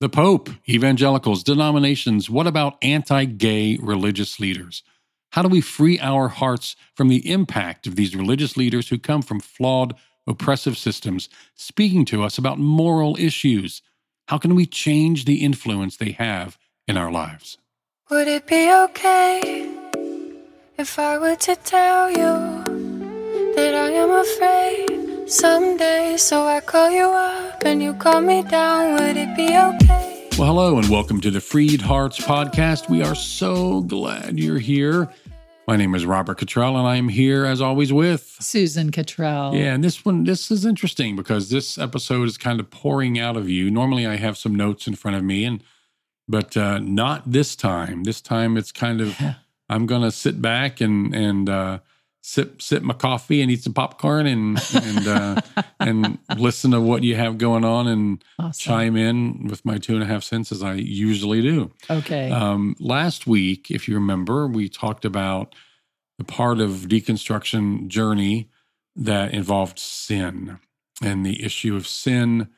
The Pope, evangelicals, denominations, what about anti gay religious leaders? How do we free our hearts from the impact of these religious leaders who come from flawed, oppressive systems speaking to us about moral issues? How can we change the influence they have in our lives? Would it be okay if I were to tell you that I am afraid someday? So I call you up and you call me down. Would it be okay? Well, hello and welcome to the Freed Hearts Podcast. We are so glad you're here. My name is Robert Cottrell, and I am here as always with Susan Cottrell. Yeah, and this one, this is interesting because this episode is kind of pouring out of you. Normally, I have some notes in front of me, and but uh, not this time. This time, it's kind of I'm going to sit back and and uh, sip sip my coffee and eat some popcorn and and uh, and listen to what you have going on and Awesome. chime in with my two and a half cents as I usually do. Okay. Um, last week, if you remember, we talked about the part of deconstruction journey that involved sin and the issue of sin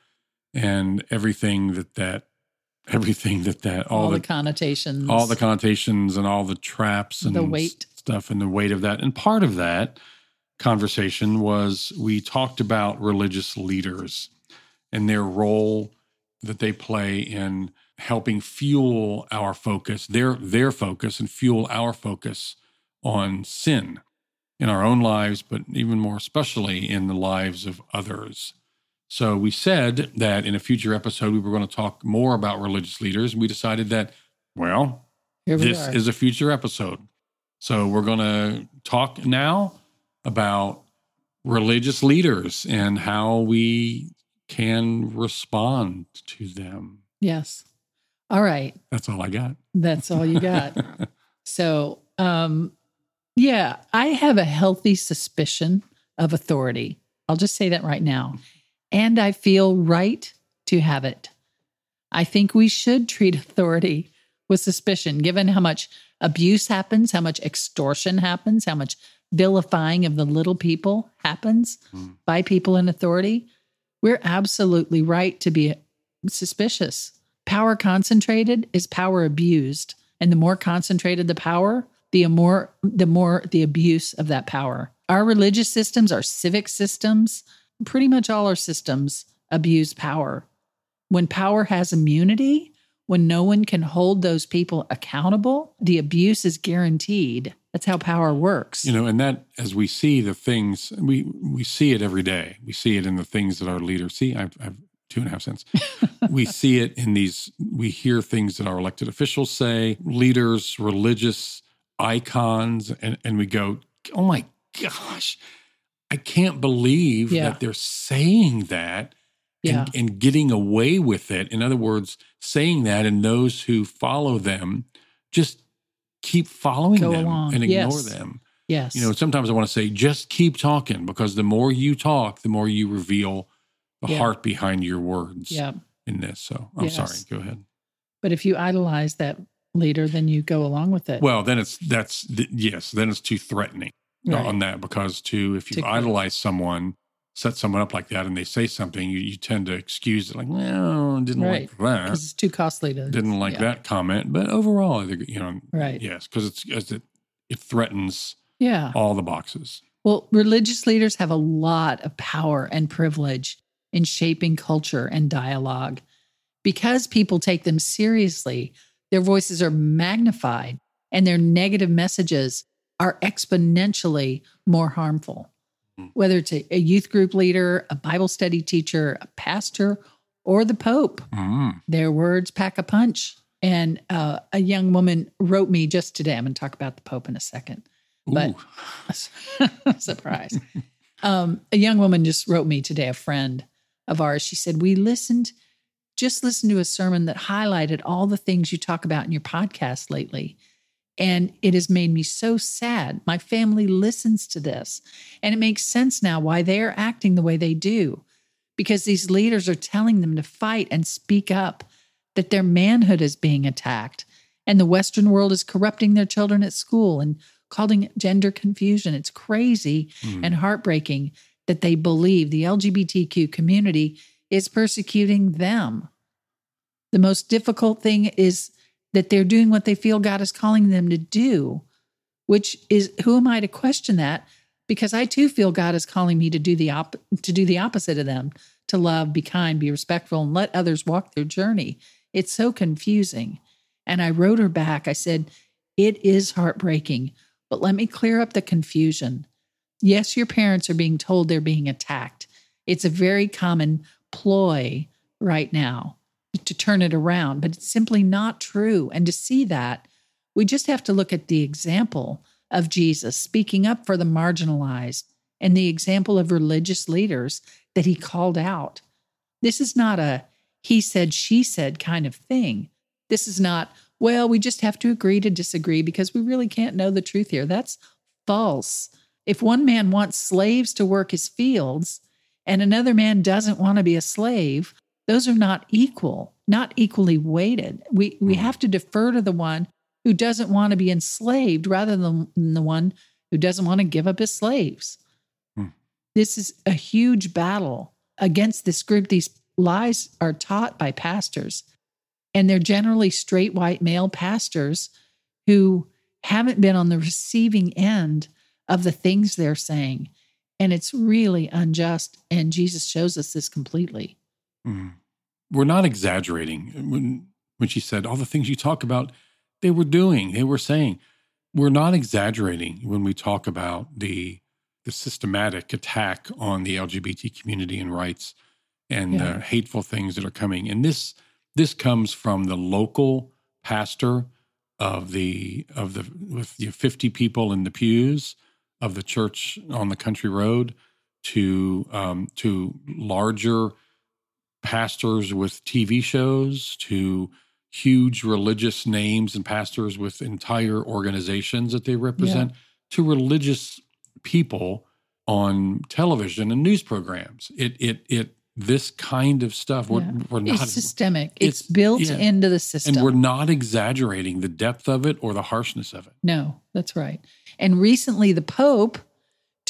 and everything that that everything that that all, all the, the, connotations. all the connotations and all the traps and The weight. stuff and the weight of that and part of that conversation was we talked about religious leaders and their role that they play in helping fuel our focus their their focus and fuel our focus on sin in our own lives but even more especially in the lives of others so we said that in a future episode we were going to talk more about religious leaders And we decided that well we this are. is a future episode. So we're going to talk now about religious leaders and how we can respond to them. yes. All right. That's all I got. That's all you got. so, um, yeah, I have a healthy suspicion of authority. I'll just say that right now. And I feel right to have it. I think we should treat authority with suspicion, given how much abuse happens, how much extortion happens, how much vilifying of the little people happens Mm. by people in authority. We're absolutely right to be suspicious. Power concentrated is power abused. And the more concentrated the power, the more the more the abuse of that power. Our religious systems, our civic systems, pretty much all our systems abuse power. When power has immunity, when no one can hold those people accountable, the abuse is guaranteed. That's how power works. You know, and that as we see the things, we we see it every day. We see it in the things that our leaders see. I've, I've two and a half cents. we see it in these. We hear things that our elected officials say, leaders, religious icons, and and we go, oh my gosh, I can't believe Yeah. that they're saying that yeah. and, and getting away with it. In other words, saying that, and those who follow them just keep following Go them along. and ignore Yes. them. yes. You know, sometimes I want to say, just keep talking because the more you talk, the more you reveal the Yeah. heart behind your words yeah. in this. So I'm Yes. sorry. Go ahead. But if you idolize that leader, then you go along with it. Well, then it's that's th- yes, then it's too threatening Right. on that because to if you To- idolize someone, set someone up like that, and they say something, you, you tend to excuse it like, well, didn't Right. like that. because it's too costly to didn't like yeah. that comment, but overall, I think you know, Right. yes, because it's as it it threatens Yeah. all the boxes. Well, religious leaders have a lot of power and privilege in shaping culture and dialogue. Because people take them seriously, their voices are magnified and their negative messages are exponentially more harmful. Hmm. Whether it's a, a youth group leader, a Bible study teacher, a pastor, or the Pope, Mm. their words pack a punch. And uh, a young woman wrote me just today. I'm going to talk about the Pope in a second. But- Surprise. um, a young woman just wrote me today, a friend of ours. She said, We listened, just listened to a sermon that highlighted all the things you talk about in your podcast lately. And it has made me so sad. My family listens to this. And it makes sense now why they're acting the way they do, because these leaders are telling them to fight and speak up, that their manhood is being attacked. And the Western world is corrupting their children at school and calling it gender confusion. It's crazy Mm. and heartbreaking that they believe the LGBTQ community is persecuting them. The most difficult thing is that they're doing what they feel God is calling them to do, which is who am I to question that? Because I too feel God is calling me to do the op- to do the opposite of them, to love, be kind, be respectful, and let others walk their journey. It's so confusing. And I wrote her back. I said, It is heartbreaking, but let me clear up the confusion. Yes, your parents are being told they're being attacked. It's a very common ploy right now to turn it around, but it's simply not true. And to see that, we just have to look at the example of Jesus speaking up for the marginalized and the example of religious leaders that he called out. This is not a he said, she said kind of thing. This is not, well, we just have to agree to disagree because we really can't know the truth here. That's false. If one man wants slaves to work his fields and another man doesn't want to be a slave, those are not equal, not equally weighted. We we have to defer to the one who doesn't want to be enslaved rather than the one who doesn't want to give up his slaves. Hmm. This is a huge battle against this group. These lies are taught by pastors, and they're generally straight white male pastors who haven't been on the receiving end of the things they're saying. And it's really unjust. And Jesus shows us this completely. Mm. We're not exaggerating when when she said all the things you talk about, they were doing, they were saying. We're not exaggerating when we talk about the the systematic attack on the LGBT community and rights and Yeah. the hateful things that are coming. And this this comes from the local pastor of the of the with the 50 people in the pews of the church on the country road to um, to larger pastors with TV shows to huge religious names and pastors with entire organizations that they represent to religious people on television and news programs. It it it this kind of stuff we're, Yeah. we're not It's systemic, it's, it's- built yeah. into the system. and we're not exaggerating the depth of it or the harshness of it. No, that's right. And recently, the Pope,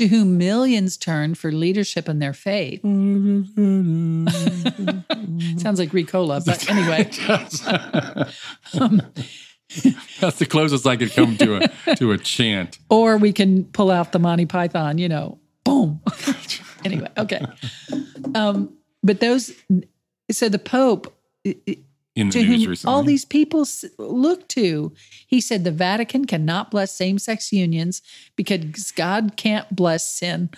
to whom millions turn for leadership in their faith, sounds like Ricola, but anyway, um, That's the closest I could come to a to a chant. or we can pull out the Monty Python, you know, boom. anyway, okay. Um, but those, so the Pope, in the to news whom recently. all these people look to. He said the Vatican cannot bless same sex unions because God can't bless sin.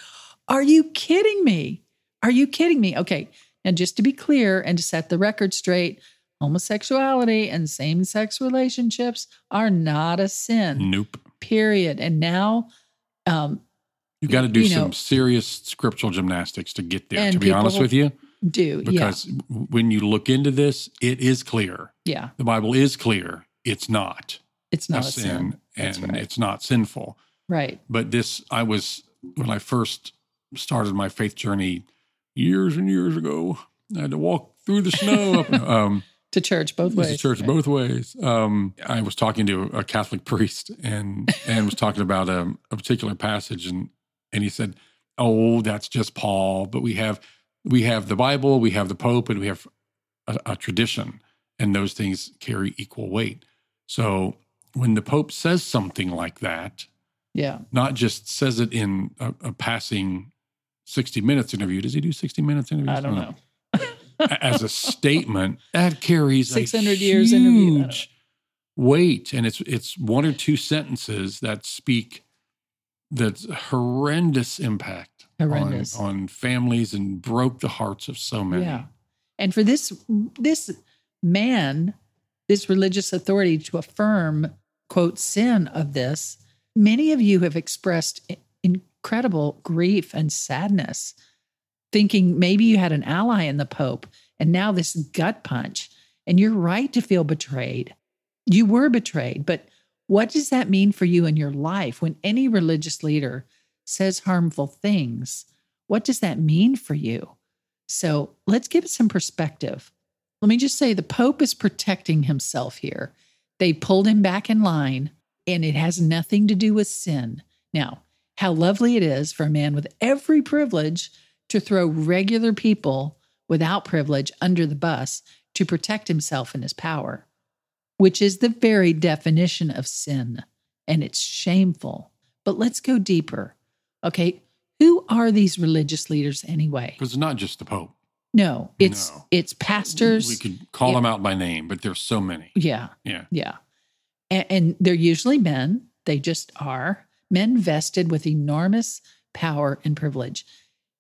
Are you kidding me? Are you kidding me? Okay. And just to be clear and to set the record straight, homosexuality and same sex relationships are not a sin, nope. period. And now, um, You got to do You some know- serious scriptural gymnastics to get there. To be honest with you, do. because when you look into this, it is clear. yeah. Yeah. The Bible is clear. It's not It's not a sin, sin. And right. it's not sinful. Right. But this, I was when I first started my faith journey years and years ago. I had to walk through the snow. up, um, To church both ways. the church right? both ways. Um, I was talking to a Catholic priest and and was talking about a, a particular passage and and he said, "Oh, that's just Paul, but we have we have the Bible, we have the Pope, and we have a, a tradition, and those things carry equal weight." So when the Pope says something like that, Yeah. not just says it in a, a passing sixty minutes interview. Does he do sixty minutes interviews? I don't know. as a statement that carries 600 years interview, I don't know. huge weight and it's it's one or two sentences that speak that's horrendous impact on- on, families and broke the hearts of so many Yeah. And for this this man, this religious authority to affirm quote sin of this, many of you have expressed incredible grief and sadness, thinking maybe you had an ally in the Pope and now this gut punch. And you're right to feel betrayed. You were betrayed, but what does that mean for you in your life when any religious leader says harmful things? What does that mean for you? So let's give it some perspective. Let me just say the Pope is protecting himself here. They pulled him back in line, and it has nothing to do with sin. Now, how lovely it is for a man with every privilege to throw regular people without privilege under the bus to protect himself and his power, which is the very definition of sin. And it's shameful. But let's go deeper. Okay. Who are these religious leaders anyway? Because it's not just the Pope. No, it's No. it's pastors. We could call Yeah. them out by name, but there's so many. yeah, Yeah. yeah. And, and they're usually men. They just are men vested with enormous power and privilege.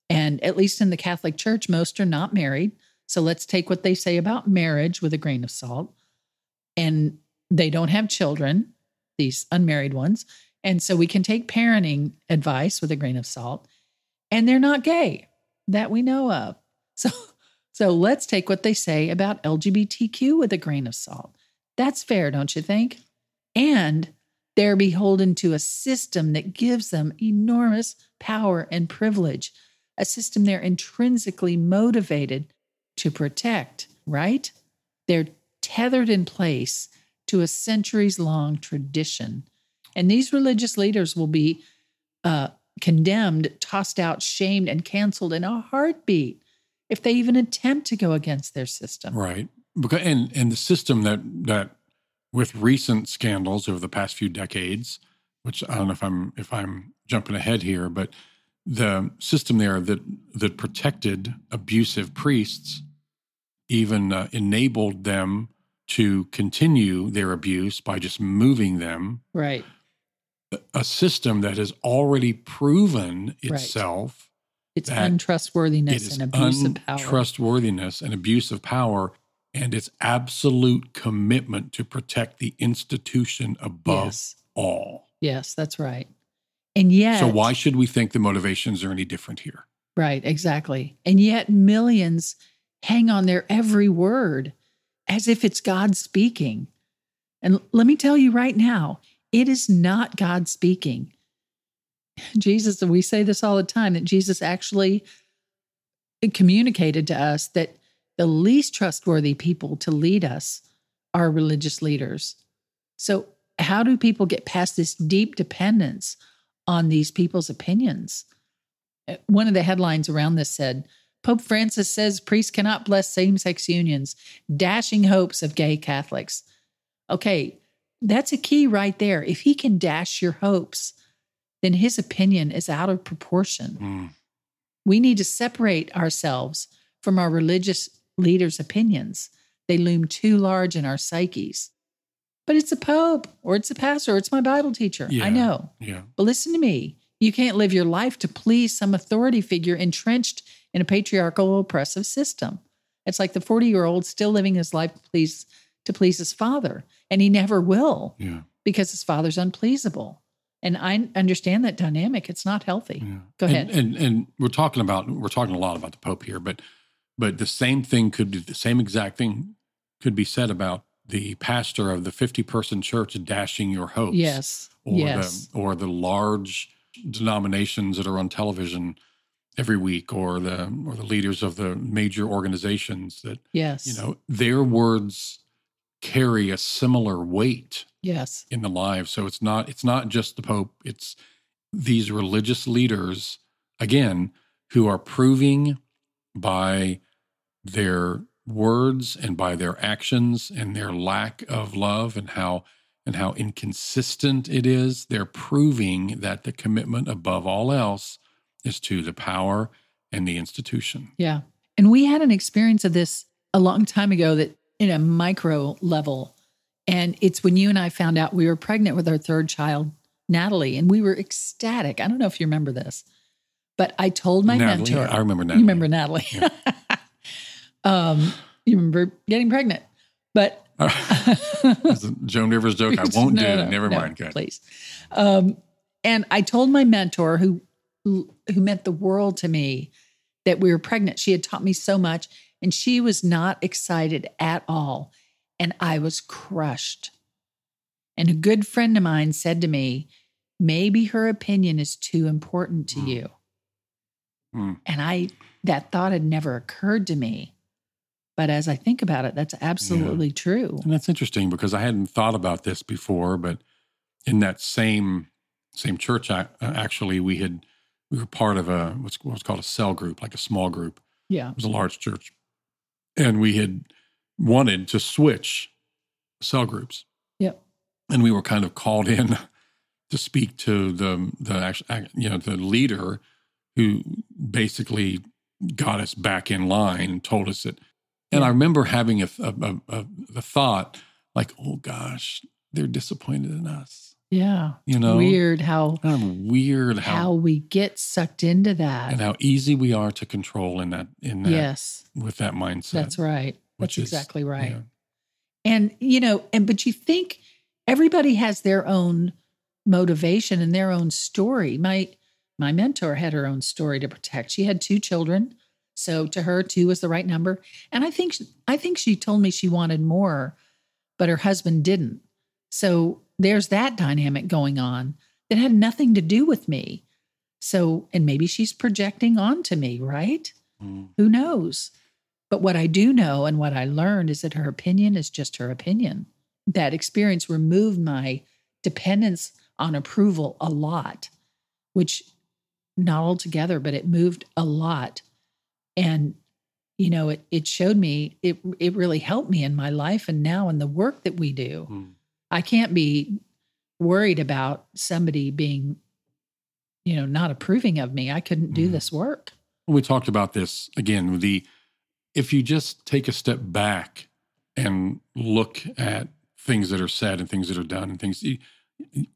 And at least in the Catholic Church, most are not married. So let's take what they say about marriage with a grain of salt. And they don't have children, these unmarried ones. And so we can take parenting advice with a grain of salt. And they're not gay that we know of. So so let's take what they say about LGBTQ with a grain of salt. That's fair, don't you think? And they're beholden to a system that gives them enormous power and privilege, a system they're intrinsically motivated to protect, right? They're tethered in place to a centuries long tradition. And these religious leaders will be uh, condemned, tossed out, shamed, and canceled in a heartbeat if they even attempt to go against their system. Right. Because and and the system that that with recent scandals over the past few decades, which I don't know if I'm if I'm jumping ahead here, but the system there that that protected abusive priests even uh, enabled them to continue their abuse by just moving them Right. A system that has already proven Right. itself It's untrustworthiness it and abuse of power. untrustworthiness and abuse of power and its absolute commitment to protect the institution above Yes. all. Yes, that's right. And yet, So why should we think the motivations are any different here? Right, exactly. And yet, millions hang on their every word as if it's God speaking. And let me tell you right now, it is not God speaking. Jesus, we say this all the time, that Jesus actually communicated to us that the least trustworthy people to lead us are religious leaders. So, how do people get past this deep dependence on these people's opinions? One of the headlines around this said Pope Francis says priests cannot bless same sex unions, dashing hopes of gay Catholics. Okay, that's a key right there. If he can dash your hopes, then his opinion is out of proportion. Mm, We need to separate ourselves from our religious leaders' opinions. They loom too large in our psyches. But it's a pope, or it's a pastor, or it's my Bible teacher. Yeah. I know. yeah. But listen to me. You can't live your life to please some authority figure entrenched in a patriarchal oppressive system. It's like the 40 year old still living his life to please, to please his father, and he never will Yeah. because his father's unpleasable. And I understand that dynamic. It's not healthy. Yeah. Go ahead. And, and we're talking about we're talking a lot about the Pope here, but but the same thing could be the same exact thing could be said about the pastor of the 50 person church dashing your hopes. yes. Or yes. the or the large denominations that are on television every week or the or the leaders of the major organizations that yes. you know their words carry a similar weight yes. in the lives. So it's not it's not just the Pope. It's these religious leaders again who are proving by their words and by their actions and their lack of love and how and how inconsistent it is. They're proving that the commitment above all else is to the power and the institution. Yeah. And we had an experience of this a long time ago that in a micro level. And it's when you and I found out we were pregnant with our third child, Natalie, and we were ecstatic. I don't know if you remember this, but I told my Natalie, mentor. I remember Natalie. You remember Natalie. um, you remember getting pregnant. But Joan Rivers joke. I won't No, do. no, Never no, mind. Good. Please. Um, and I told my mentor, who who meant the world to me, that we were pregnant. She had taught me so much, and she was not excited at all, and I was crushed. And a good friend of mine said to me, "Maybe her opinion is too important to Mm. you." Mm. And I that thought had never occurred to me. But as I think about it, that's absolutely true. And that's interesting because I hadn't thought about this before, but in that same same church, I, uh, actually, we had we were part of a what's what's called a cell group, like a small group. Yeah. It was a large church, and we had wanted to switch cell groups. Yep. And we were kind of called in to speak to the the actual you know the leader who basically got us back in line and told us that. And I hmm. remember having a, a, a, a thought like, oh gosh, they're disappointed in us. Yeah. You know, Weird how weird how, how we get sucked into that. and how easy we are to control in that in that yes. with that mindset. That's right. which That's is- exactly right. yeah. And you know, and but you think everybody has their own motivation and their own story. My my mentor had her own story to protect. She had two children, so to her two was the right number. And I think I think she told me she wanted more, but her husband didn't. So there's that dynamic going on that had nothing to do with me. So and maybe she's projecting onto me, right? Mm. Who knows? But what I do know and what I learned is that her opinion is just her opinion. That experience removed my dependence on approval a lot, which not altogether, but it moved a lot. And, you know, it it showed me, it it really helped me in my life and now in the work that we do. Mm. I can't be worried about somebody being, you know, not approving of me. I couldn't do Mhm. this work. We talked about this again. The if you just take a step back and look at things that are said and things that are done and things you,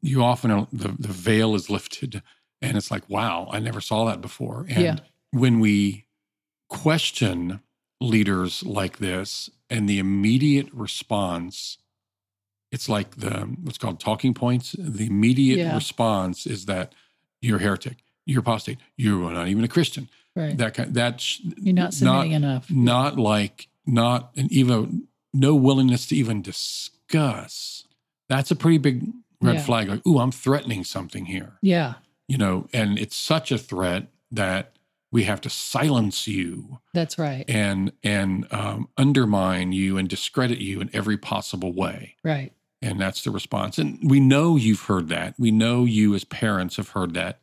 you often are, the the veil is lifted and it's like wow I never saw that before. And Yeah. when we question leaders like this and the immediate response it's like the what's called talking points the immediate Yeah. response is that you're a heretic you're apostate you're not even a christian Right. that kind that's You're not submitting enough. not like not an even no willingness to even discuss that's a pretty big red Yeah. flag like ooh i'm threatening something here Yeah. you know and it's such a threat that we have to silence you That's right. and and um, undermine you and discredit you in every possible way Right. And that's the response. And we know you've heard that. We know you as parents have heard that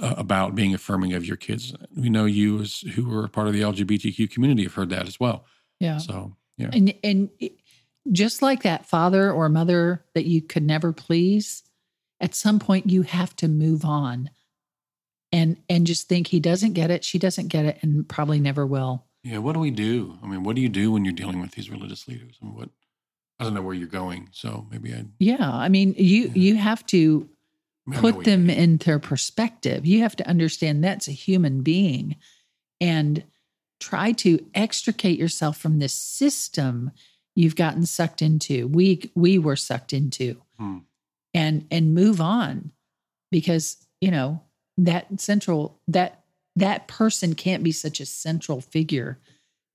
uh, about being affirming of your kids. We know you as who are part of the lgbtq community have heard that as well. Yeah. so yeah. And and just like that father or mother that you could never please, at some point you have to move on. And and just think he doesn't get it, she doesn't get it and probably never will. yeah what do we do? I mean what do you do when you're dealing with these religious leaders? And what i don't know where you're going so maybe i Yeah, I mean, you Yeah. you have to put them you- into perspective. You have to understand that's a human being and try to extricate yourself from this system you've gotten sucked into. We we were sucked into. Hmm. And and move on because, you know, that central that that person can't be such a central figure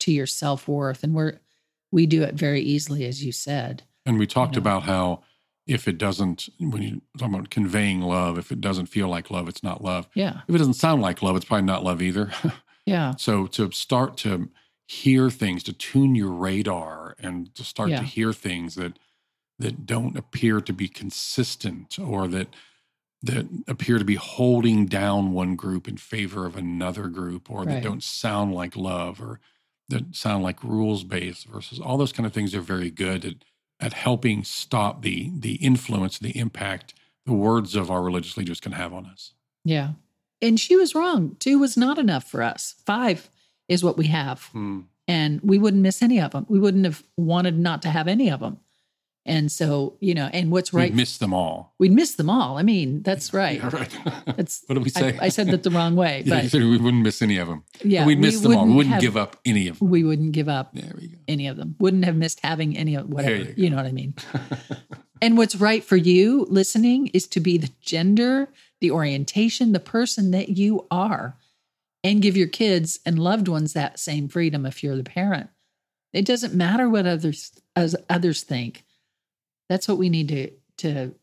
to your self-worth and we're we do it very easily as you said. And we talked know. about how if it doesn't, when you talk about conveying love, if it doesn't feel like love, it's not love. Yeah. If it doesn't sound like love, it's probably not love either. Yeah. so to start to hear things, to tune your radar, and to start Yeah. to hear things that that don't appear to be consistent or that that appear to be holding down one group in favor of another group or that don't sound like love or that sound like rules based versus all those kind of things are very good at, at helping stop the the influence the impact the words of our religious leaders can have on us Yeah. And she was wrong. Two was not enough for us. Five is what we have. Hmm. And we wouldn't miss any of them. We wouldn't have wanted not to have any of them. And so, you know, and what's right, we missed them all we'd miss them all. I mean, that's right. Yeah, right That's, what did we I, say I said that the wrong way, yeah, you but said we wouldn't miss any of them yeah, we'd miss them all we wouldn't wouldn't have- give up any of them We wouldn't give up there we go any of them. Wouldn't have missed having any of whatever. you You, know what I mean? and what's right for you listening is to be the gender, the orientation, the person that you are, and give your kids and loved ones that same freedom if you're the parent. It doesn't matter what others as others think. That's what we need to to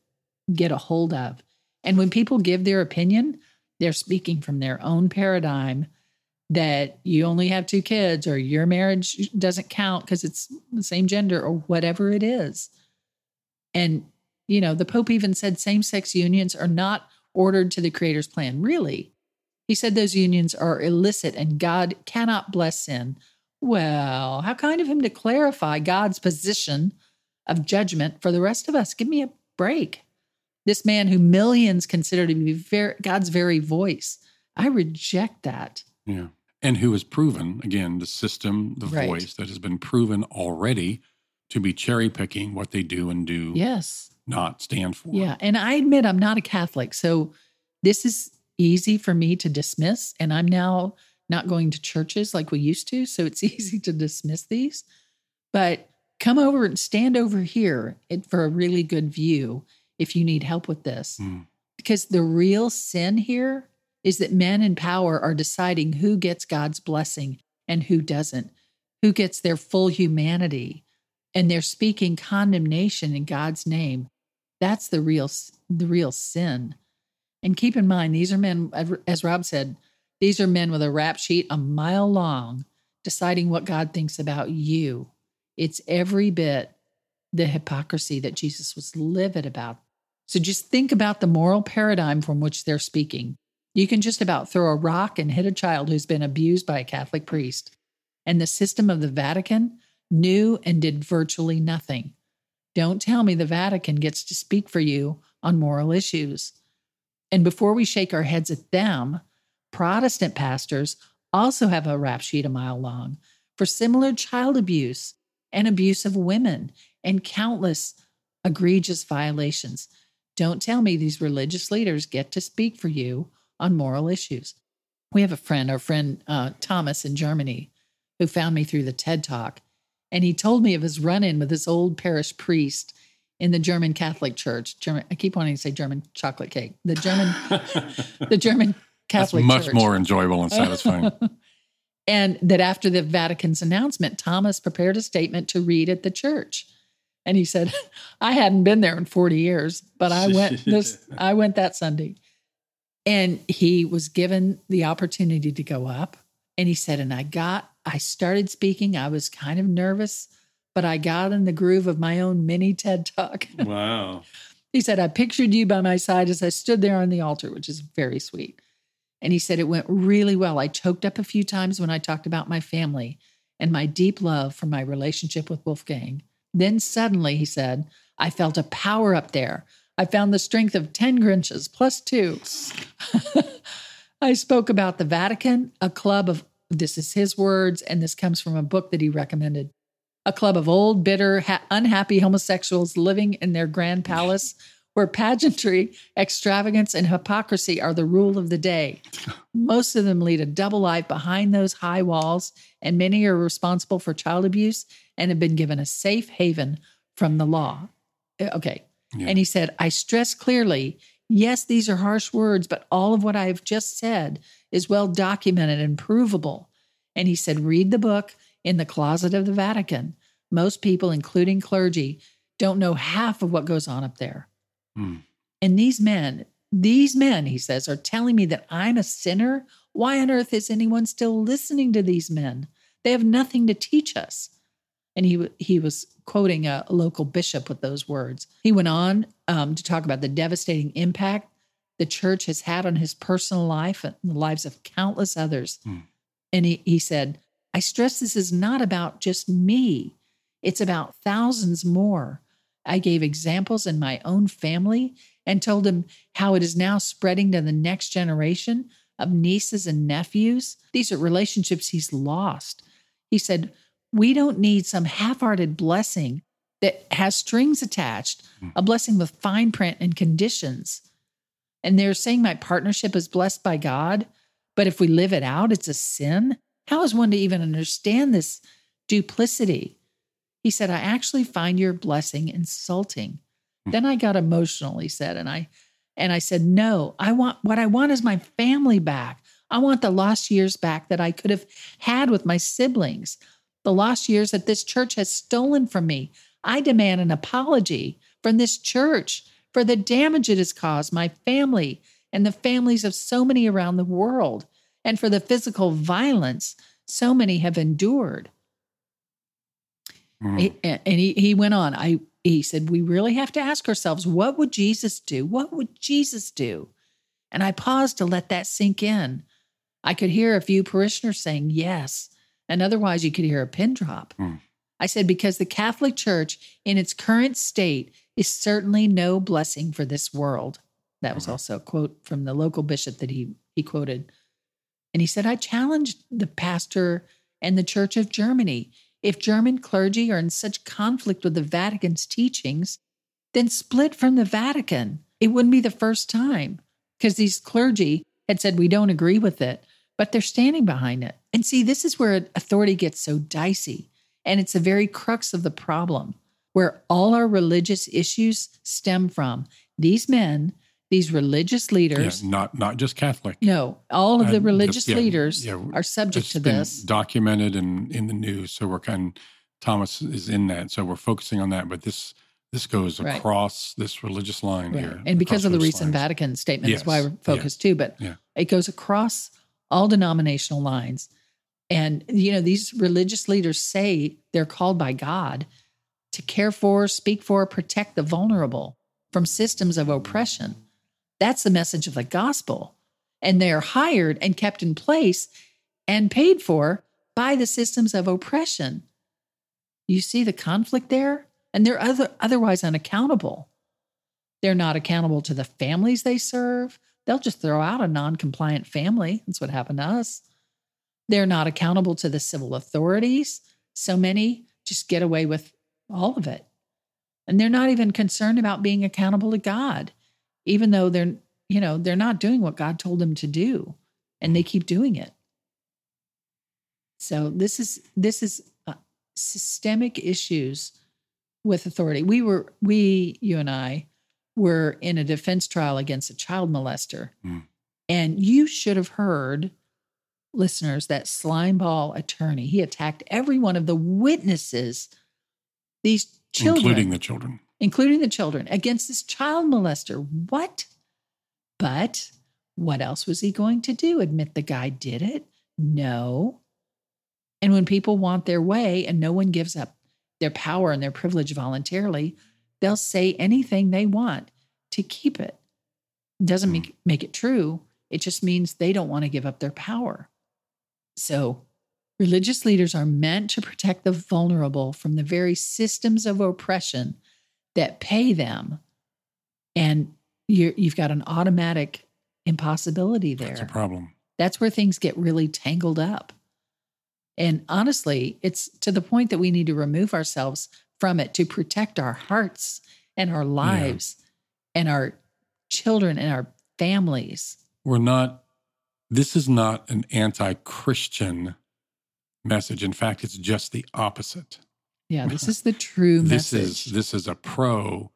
get a hold of. And when people give their opinion, they're speaking from their own paradigm that you only have two kids or your marriage doesn't count because it's the same gender or whatever it is. And, you know, the Pope even said same sex unions are not ordered to the Creator's plan. Really? He said those unions are illicit and God cannot bless sin. Well, how kind of him to clarify God's position of judgment for the rest of us. Give me a break. This man who millions consider to be very, God's very voice. I reject that. Yeah. And who has proven, again, the system, the Right. voice that has been proven already to be cherry picking what they do and do Yes. not stand for. Yeah. And I admit I'm not a Catholic. So this is easy for me to dismiss. And I'm now not going to churches like we used to. So it's easy to dismiss these. But come over and stand over here for a really good view if you need help with this. Mm. Because the real sin here is that men in power are deciding who gets God's blessing and who doesn't, who gets their full humanity, and they're speaking condemnation in God's name. That's the real the real sin. And keep in mind, these are men, as Rob said, these are men with a rap sheet a mile long, deciding what God thinks about you. It's every bit the hypocrisy that Jesus was livid about. So just think about the moral paradigm from which they're speaking. You can just about throw a rock and hit a child who's been abused by a Catholic priest. And the system of the Vatican knew and did virtually nothing. Don't tell me the Vatican gets to speak for you on moral issues. And before we shake our heads at them, Protestant pastors also have a rap sheet a mile long for similar child abuse and abuse of women and countless egregious violations. Don't tell me these religious leaders get to speak for you on moral issues. We have a friend, our friend uh, Thomas in Germany, who found me through the TED Talk. And he told me of his run in with this old parish priest in the German Catholic Church. German, I keep wanting to say German chocolate cake. The German, the German That's Catholic much Church. more enjoyable and satisfying. and that after the Vatican's announcement, Thomas prepared a statement to read at the church. And he said, I hadn't been there in 40 years, but I went this I went that Sunday. And he was given the opportunity to go up. And he said, and I got, I started speaking. I was kind of nervous, but I got in the groove of my own mini TED talk. wow. He said, I pictured you by my side as I stood there on the altar, which is very sweet. And he said, it went really well. I choked up a few times when I talked about my family and my deep love for my relationship with Wolfgang. Then suddenly, he said, I felt a power up there. I found the strength of 10 Grinches plus two. I spoke about the Vatican, a club of, this is his words, and this comes from a book that he recommended a club of old, bitter, ha- unhappy homosexuals living in their grand palace where pageantry, extravagance, and hypocrisy are the rule of the day. Most of them lead a double life behind those high walls, and many are responsible for child abuse and have been given a safe haven from the law. Uh, Okay. Yeah. And he said, I stress clearly yes, these are harsh words, but all of what I have just said is well documented and provable. And he said, read the book in the closet of the Vatican. Most people, including clergy, don't know half of what goes on up there. Hmm. And these men, these men, he says, are telling me that I'm a sinner. Why on earth is anyone still listening to these men? They have nothing to teach us. And he he was quoting a, a local bishop with those words. He went on um, to talk about the devastating impact the church has had on his personal life and the lives of countless others. Hmm. And he, he said, I stress this is not about just me, it's about thousands more. I gave examples in my own family and told him how it is now spreading to the next generation of nieces and nephews. These are relationships he's lost. He said, We don't need some half hearted blessing that has strings attached, hmm. a blessing with fine print and conditions. And they're saying my partnership is blessed by God, but if we live it out, it's a sin. How is one to even understand this duplicity? He said, I actually find your blessing insulting. Hmm. Then I got emotional, he said, and I and I said, "No, I want what I want is my family back. I want the lost years back that I could have had with my siblings. The lost years that this church has stolen from me. I demand an apology from this church for the damage it has caused my family and the families of so many around the world, and for the physical violence so many have endured." He- and he, he went on. I he said, we really have to ask ourselves, what would Jesus do? What would Jesus do? And I paused to let that sink in. I could hear a few parishioners saying yes, And otherwise, you could hear a pin drop. Hmm. I said, because the Catholic Church in its current state is certainly no blessing for this world. That was also a quote from the local bishop that he, he quoted. And he said, I challenged the pastor and the Church of Germany. If German clergy are in such conflict with the Vatican's teachings, then split from the Vatican. It wouldn't be the first time because these clergy had said, we don't agree with it, but they're standing behind it. And see, this is where authority gets so dicey. And it's the very crux of the problem where all our religious issues stem from. These men, these religious Yeah, leaders, not not just Catholic. no, all of the the- religious yeah, leaders yeah, are subject to this. documented and in the news. So we're kind of, Thomas is in that. So we're focusing on that. But this this goes Right. across this religious line Right. here. And because of the recent lines. Vatican statement, that's why we're focused too. But Yeah. it goes across all denominational lines. And, you know, these religious leaders say they're called by God to care for, speak for, protect the vulnerable from systems of oppression. That's the message of the gospel. And they're hired and kept in place and paid for by the systems of oppression. You see the conflict there? And they're other, otherwise unaccountable. They're not accountable to the families they serve. They'll just throw out a non compliant family. That's what happened to us. They're not accountable to the civil authorities. So many just get away with all of it. And they're not even concerned about being accountable to God, even though they're, you know, they're not doing what God told them to do and they keep doing it. So this is this is uh, systemic issues with authority. We were we you and I were in a defense trial against a child molester. Hmm. And you should have heard listeners that slimeball attorney. He attacked every one of the witnesses these children including the children. Including the children, against this child molester. What? But what else was he going to do? Admit the guy did it? No. And when people want their way and no one gives up their power and their privilege voluntarily, they'll say anything they want to keep it. Doesn't make, hmm. make it true. It just means they don't want to give up their power. So, religious leaders are meant to protect the vulnerable from the very systems of oppression that pay them. And you're, you've got an automatic impossibility there. That's a problem. That's where things get really tangled up. And honestly, it's to the point that we need to remove ourselves from it to protect our hearts and our lives and our children and our families. We're not. This is not an anti-Christian message. In fact, it's just the opposite. Yeah, this is the true this message. is this is a pro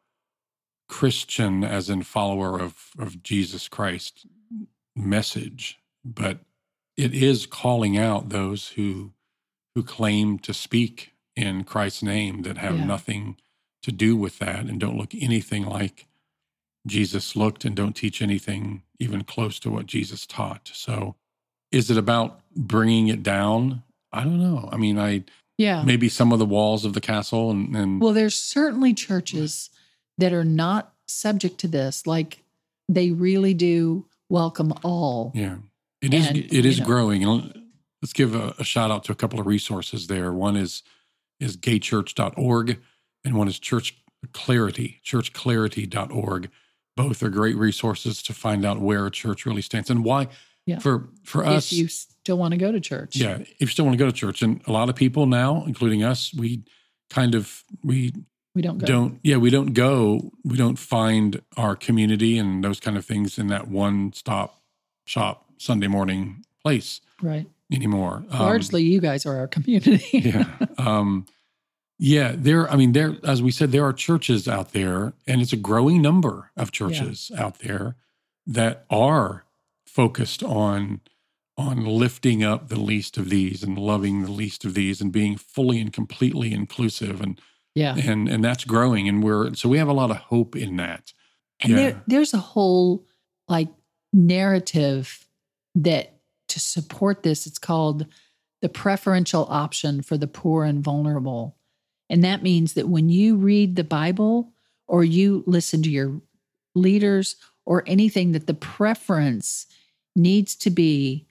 Christian, as in follower of of Jesus Christ, message, but it is calling out those who who claim to speak in Christ's name that have Yeah. nothing to do with that and don't look anything like Jesus looked and don't teach anything even close to what Jesus taught. So, is it about bringing it down? I don't know. I mean, I yeah. maybe some of the walls of the castle and, and Well, there's certainly churches that are not subject to this. Like they really do welcome all. Yeah, it is. And, it is know- growing. And let's give a, a shout out to a couple of resources there. One is is gaychurch.org, and one is Church Clarity, churchclarity.org. Both are great resources to find out where a church really stands and why. Yeah. For for If us, you still want to go to church. yeah, if you still want to go to church, and a lot of people now, including us, we kind of we We don't go. don't yeah we don't go we don't find our community and those kind of things in that one stop shop sunday morning place Right. anymore Um, Largely, you guys are our community. yeah um yeah there i mean there as we said there are churches out there and it's a growing number of churches out there that are focused on on lifting up the least of these and loving the least of these and being fully and completely inclusive and yeah. and and that's growing and we're so we have a lot of hope in that And Yeah. there, there's a whole like narrative that to support this, it's called the preferential option for the poor and vulnerable. And that means that when you read the Bible or you listen to your leaders or anything, that the preference needs to be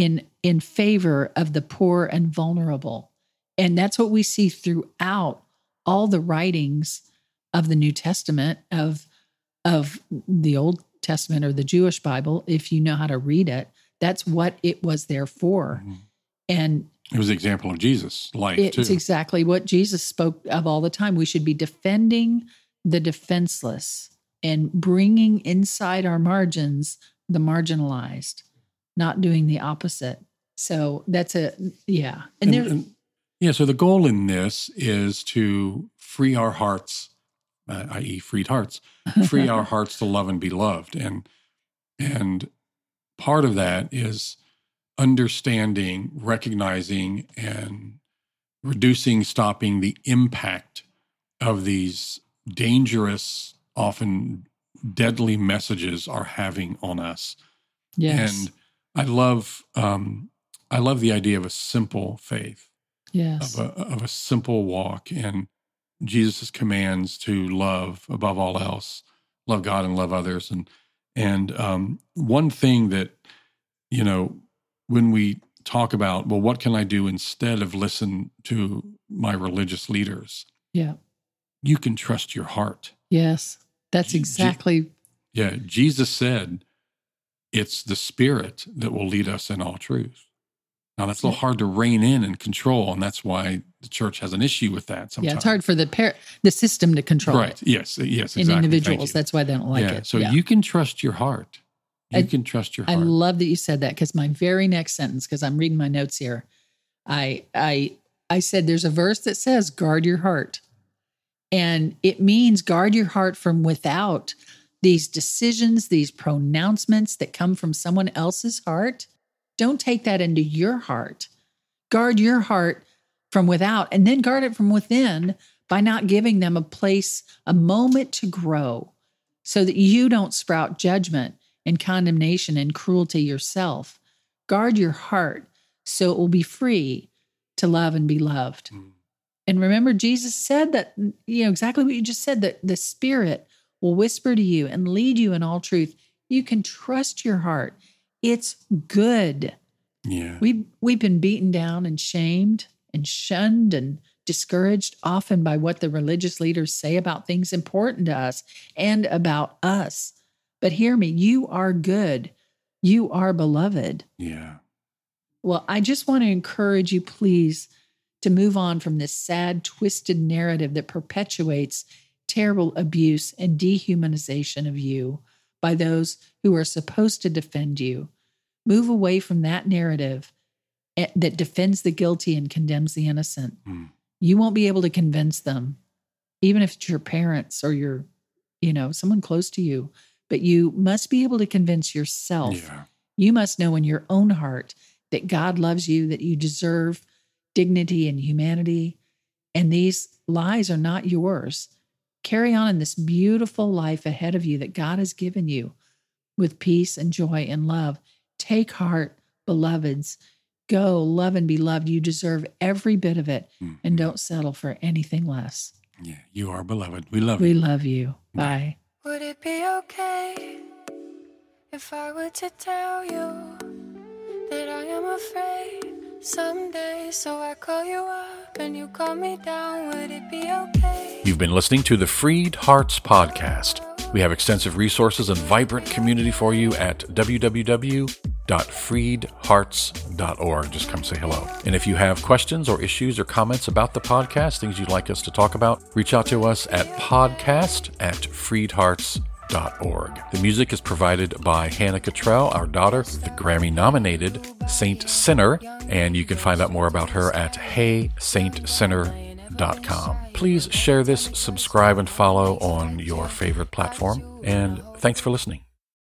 in in favor of the poor and vulnerable. And that's what we see throughout all the writings of the New Testament of of the Old Testament or the Jewish Bible if you know how to read it. That's what it was there for. Mhm. And It was an example of Jesus' life it's too. exactly what Jesus spoke of all the time. We should be defending the defenseless and bringing inside our margins the marginalized, not doing the opposite. So that's a, yeah. And, And- there, and- yeah, so the goal in this is to free our hearts, uh, i.e., freed hearts, free our hearts to love and be loved, and and part of that is understanding, recognizing, and reducing, stopping the impact of these dangerous, often deadly messages are having on us. yes. And I love, um, I love the idea of a simple faith yes. of a, of a simple walk and Jesus' commands to love above all else, love God and love others. And and um, one thing that you know when we talk about, well, what can I do instead of listen to my religious leaders? yeah. You can trust your heart. Yes. That's exactly, Yeah, Jesus said, "It's the Spirit that will lead us in all truth." Now that's a little hard to rein in and control, and that's why the church has an issue with that. Sometimes, yeah. It's hard for the par- the system to control right? it Yes, uh, yes, in exactly. Thank individuals. That's why they don't like yeah. it. So Yeah. you can trust your heart. You I- can trust your heart. I love that you said that because my very next sentence, because I'm reading my notes here, I I I said there's a verse that says guard your heart. And it means guard your heart from without these decisions, these pronouncements that come from someone else's heart. Don't take that into your heart. Guard your heart from without and then guard it from within by not giving them a place, a moment to grow so that you don't sprout judgment and condemnation and cruelty yourself. Guard your heart so it will be free to love and be loved. Mm. And remember, Jesus said that, you know, exactly what you just said that the Spirit will whisper to you and lead you in all truth. You can trust your heart. It's good. yeah. We've, we've been beaten down and shamed and shunned and discouraged often by what the religious leaders say about things important to us and about us. But hear me, you are good. You are beloved. yeah. Well, I just want to encourage you, please, to move on from this sad, twisted narrative that perpetuates terrible abuse and dehumanization of you by those who are supposed to defend you. Move away from that narrative eh, that defends the guilty and condemns the innocent. Mm. You won't be able to convince them, even if it's your parents or your, you know, someone close to you. But you must be able to convince yourself Yeah. you must know in your own heart that God loves you, that you deserve dignity and humanity. And these lies are not yours. Carry on in this beautiful life ahead of you that God has given you with peace and joy and love. Take heart, beloveds. Go, love and be loved. You deserve every bit of it. Mm. And don't settle for anything less. Yeah. You are beloved. We love We you. We love you. Bye. Would it be okay if I were to tell you that I am afraid someday? So I call you up and you call me down. Would it be okay? You've been listening to the Freed Hearts Podcast. We have extensive resources and vibrant community for you at www.freedhearts.org. Just come say hello. And if you have questions or issues or comments about the podcast, things you'd like us to talk about, reach out to us at podcast at freedhearts.org. The music is provided by Hannah Cottrell, our daughter, the Grammy nominated Saint Sinner, and you can find out more about her at heysaintsinner.com. Please share this, subscribe, and follow on your favorite platform. And thanks for listening.